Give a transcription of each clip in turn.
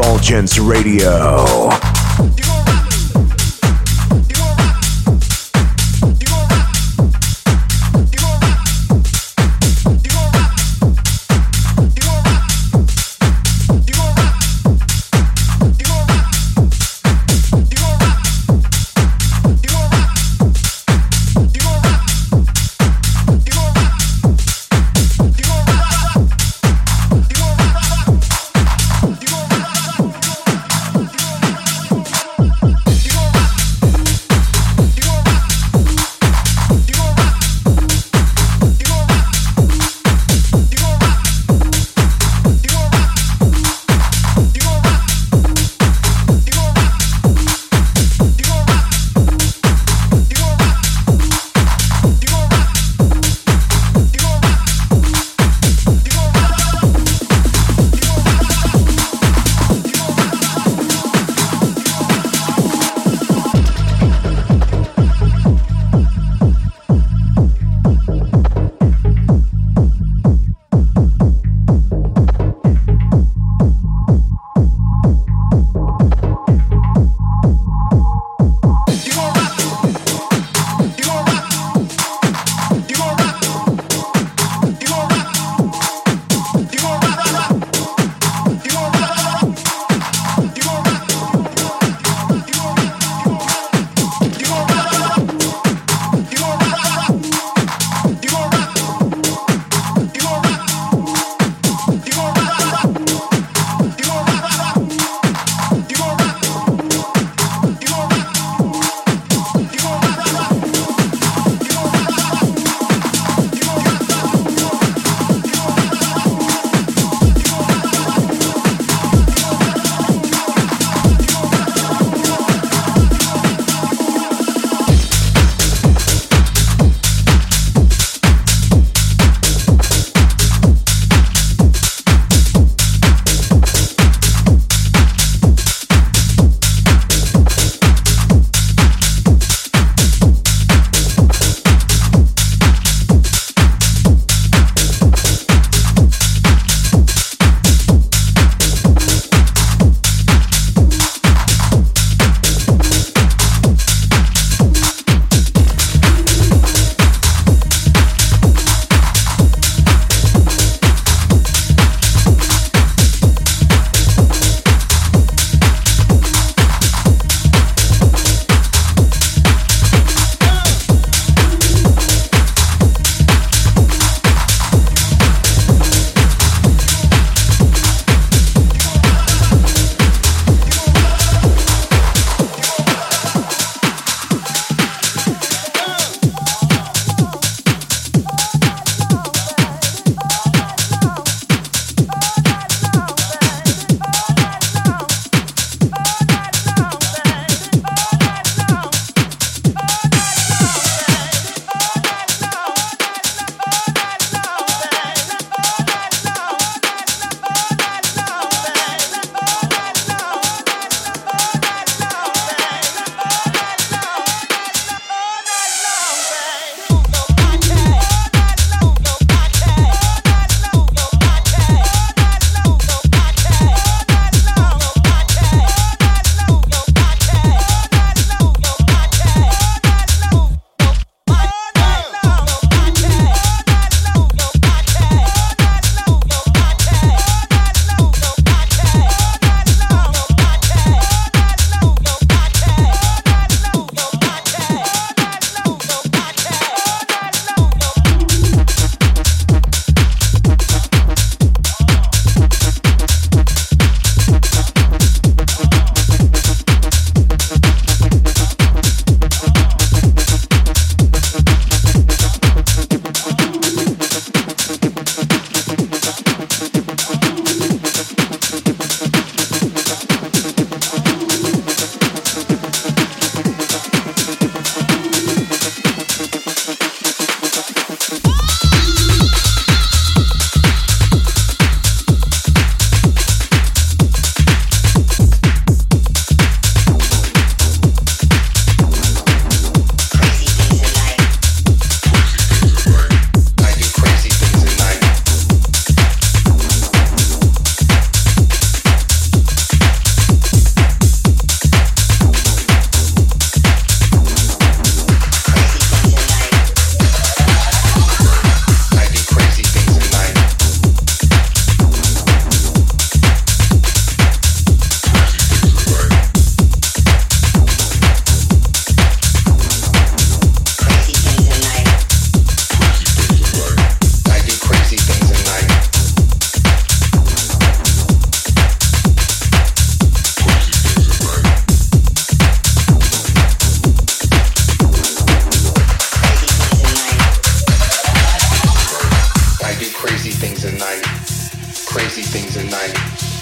Divulgence Radio.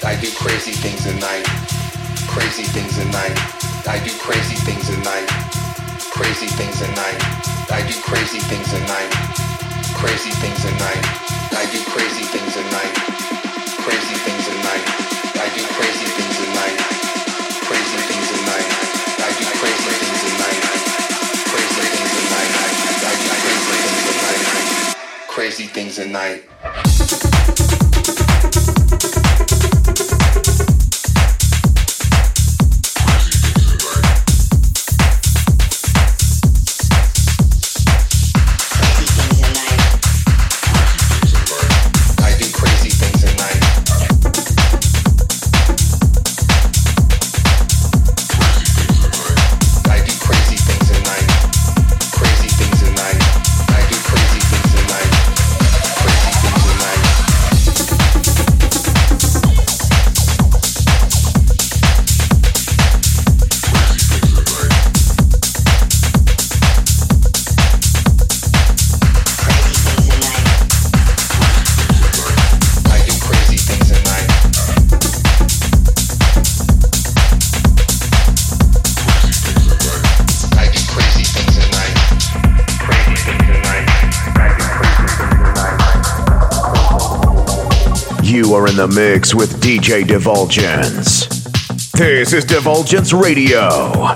I do crazy things at night. Crazy things at night. I do crazy things at night. Crazy things at night. I do crazy things at night. Crazy things at night. I do crazy things at night. Crazy things at night. I do crazy things at night. Crazy things at night. I do crazy things at night. Crazy things at night. I do crazy things at night. Crazy things at night. The mix with DJ Divulgence. This is Divulgence Radio.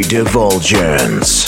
Divulgence.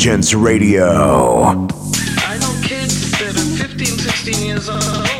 Divulgence Radio. I know kids that are 15, 16 years old.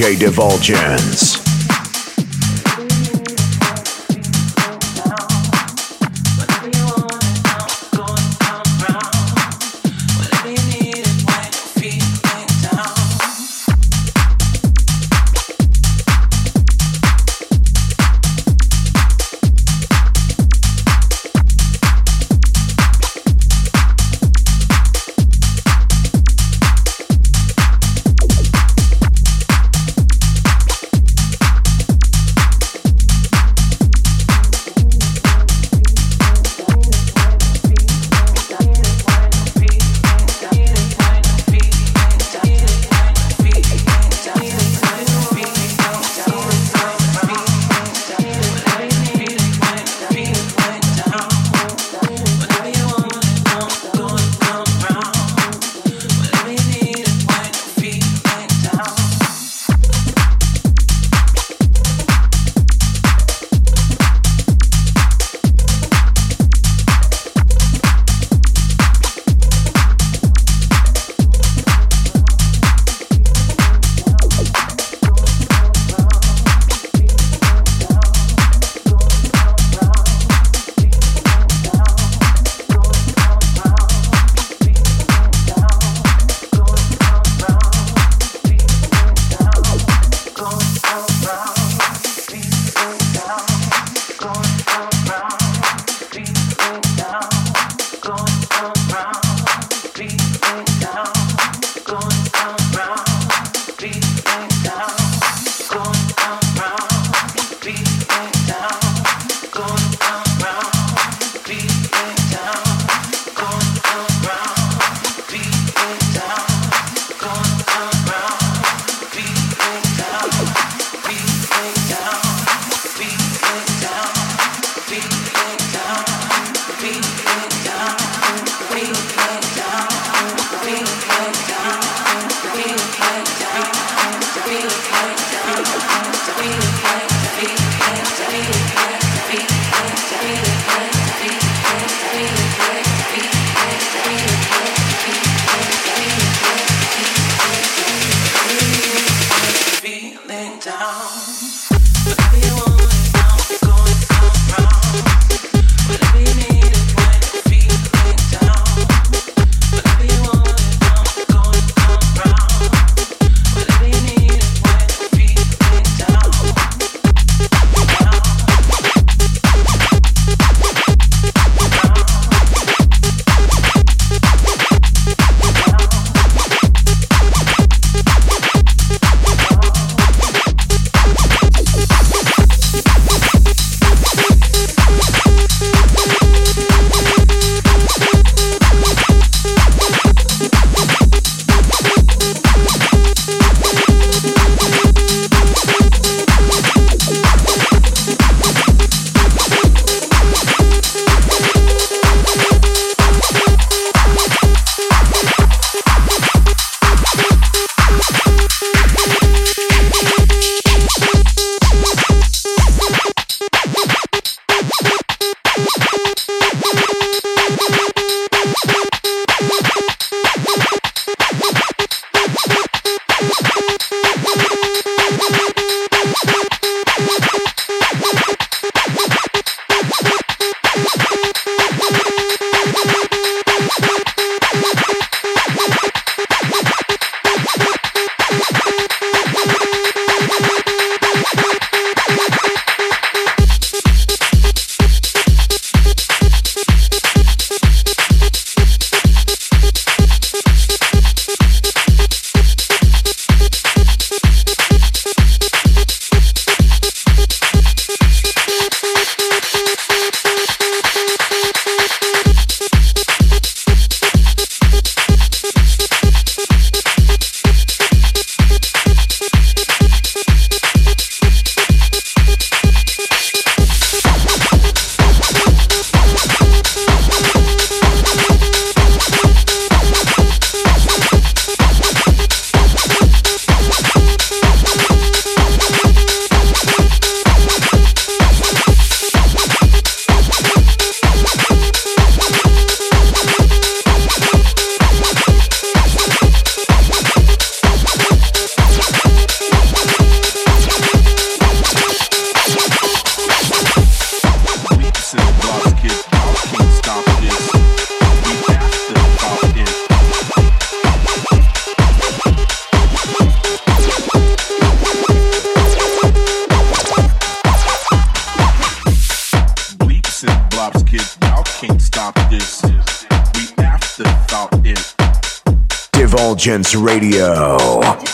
DJ Divulgence. Divulgence Radio.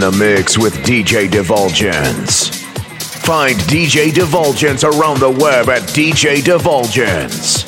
the mix with DJ Divulgence. Find DJ Divulgence around the web at DJ Divulgence.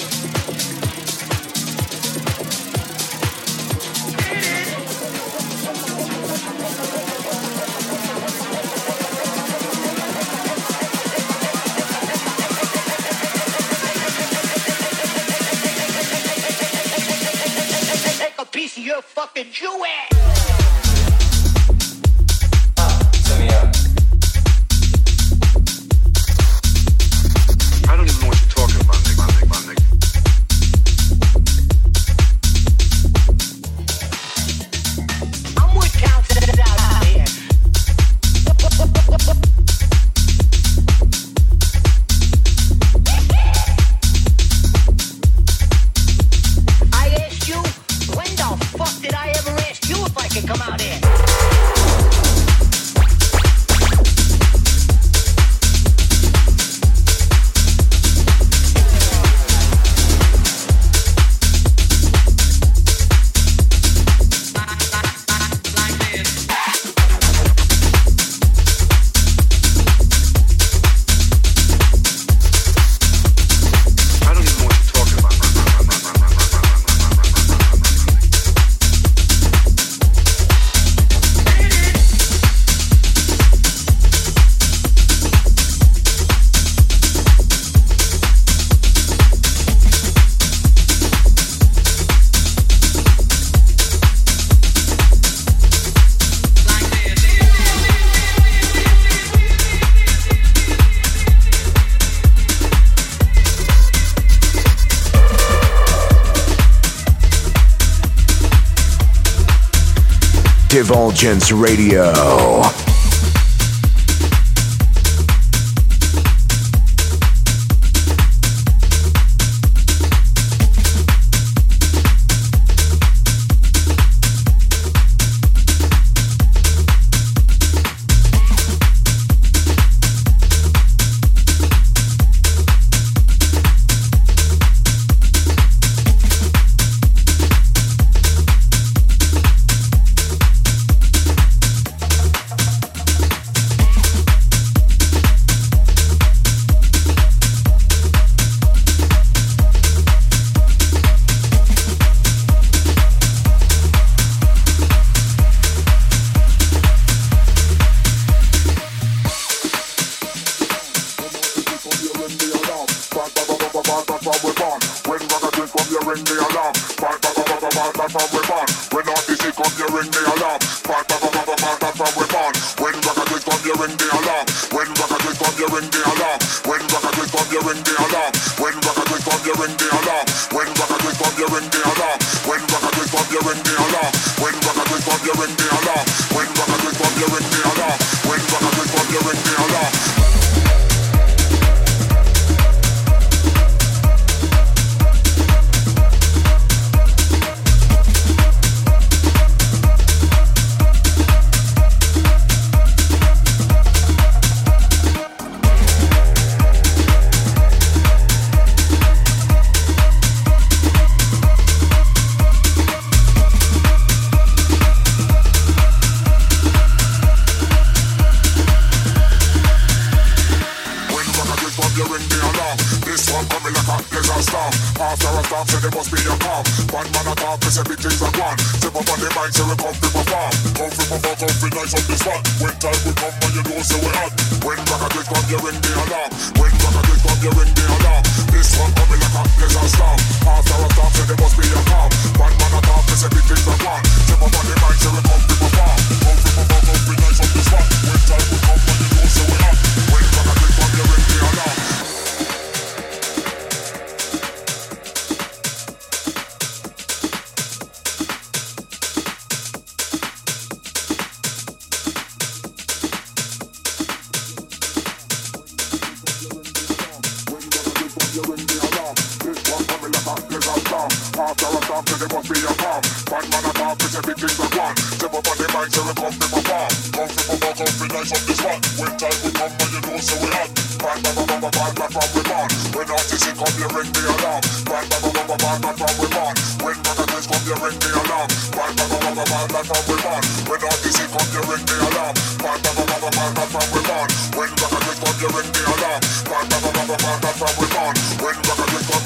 Divulgence Radio.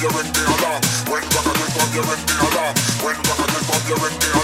when back on this one, you're in the alarm. When back on this one, you're in the alarm. When back on this one, you're.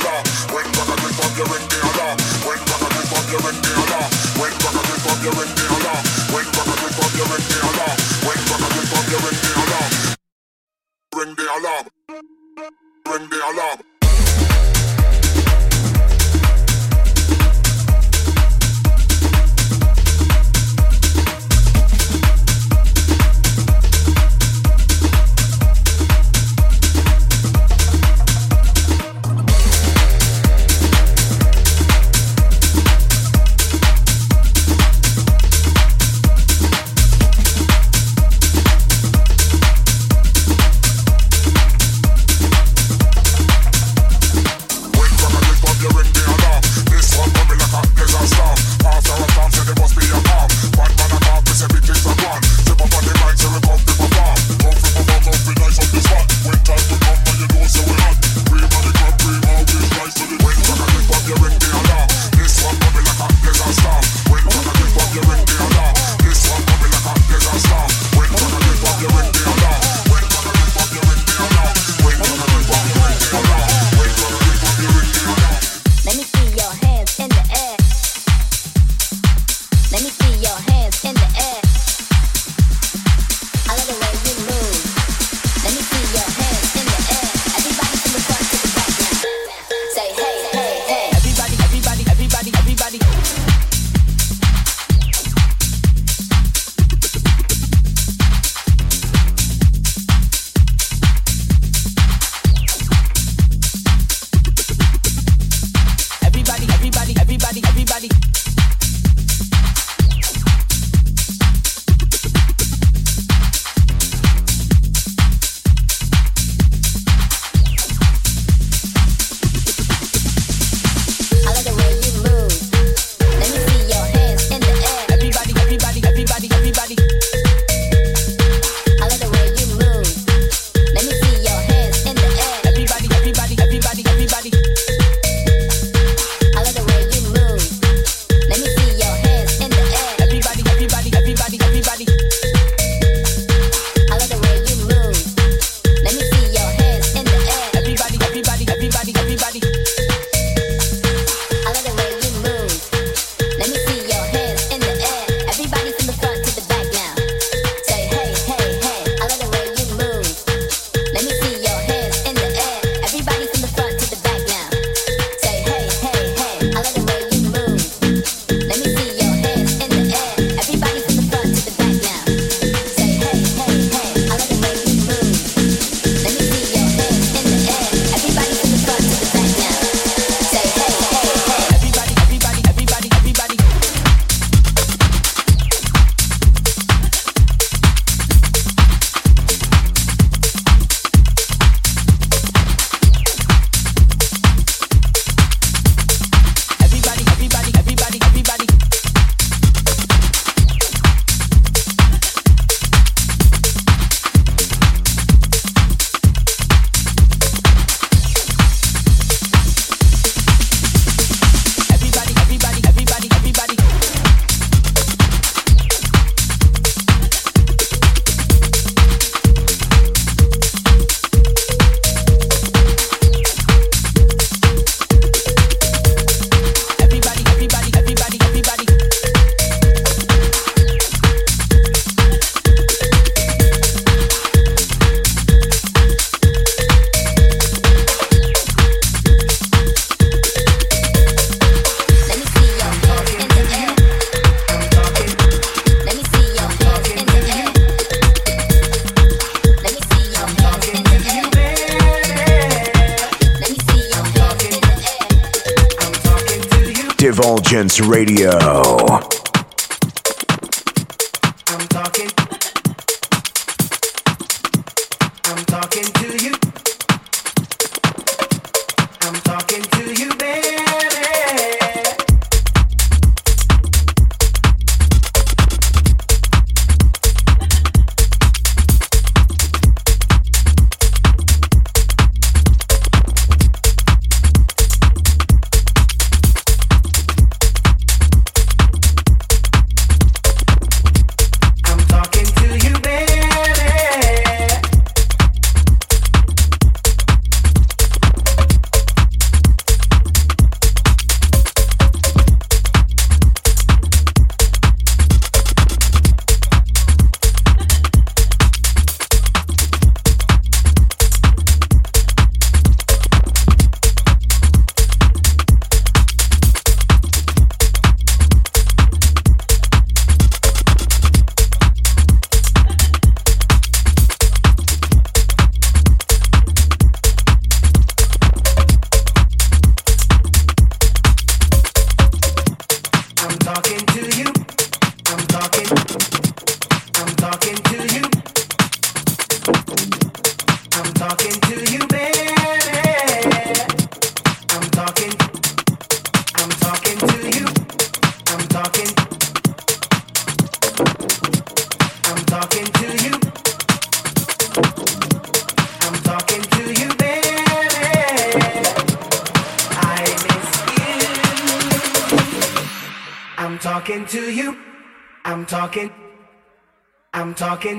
Radio.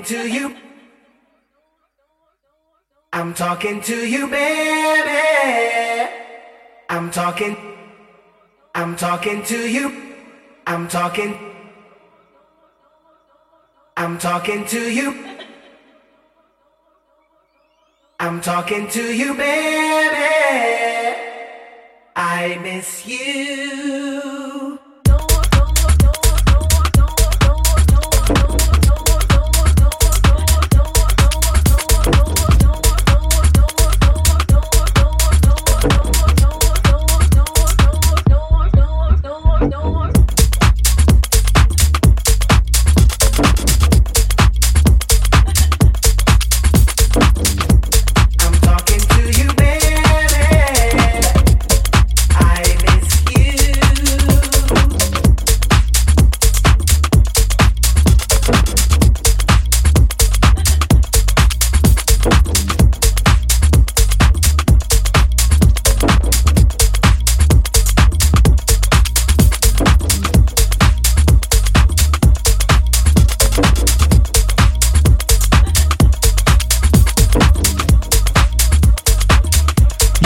To you. I'm talking to you, baby. I'm talking. I'm talking to you. I'm talking. I'm talking to you. I'm talking to you, baby. I miss you.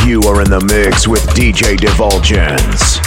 You are in the mix with DJ Divulgence.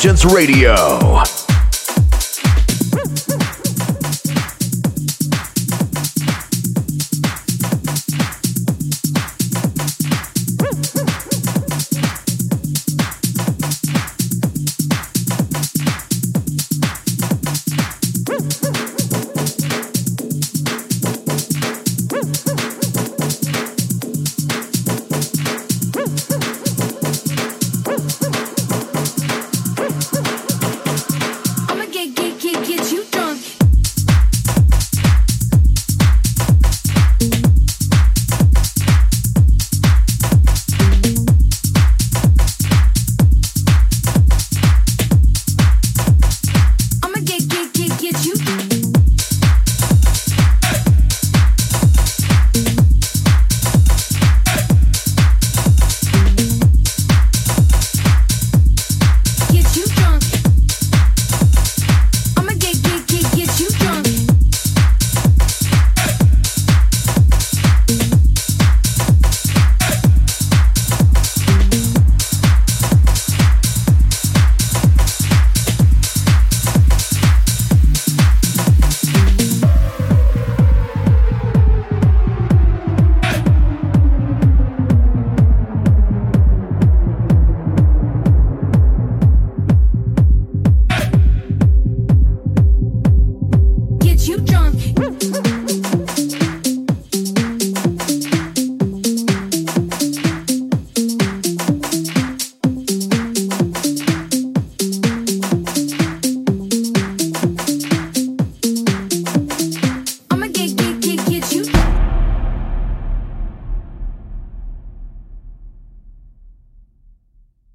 This Radio.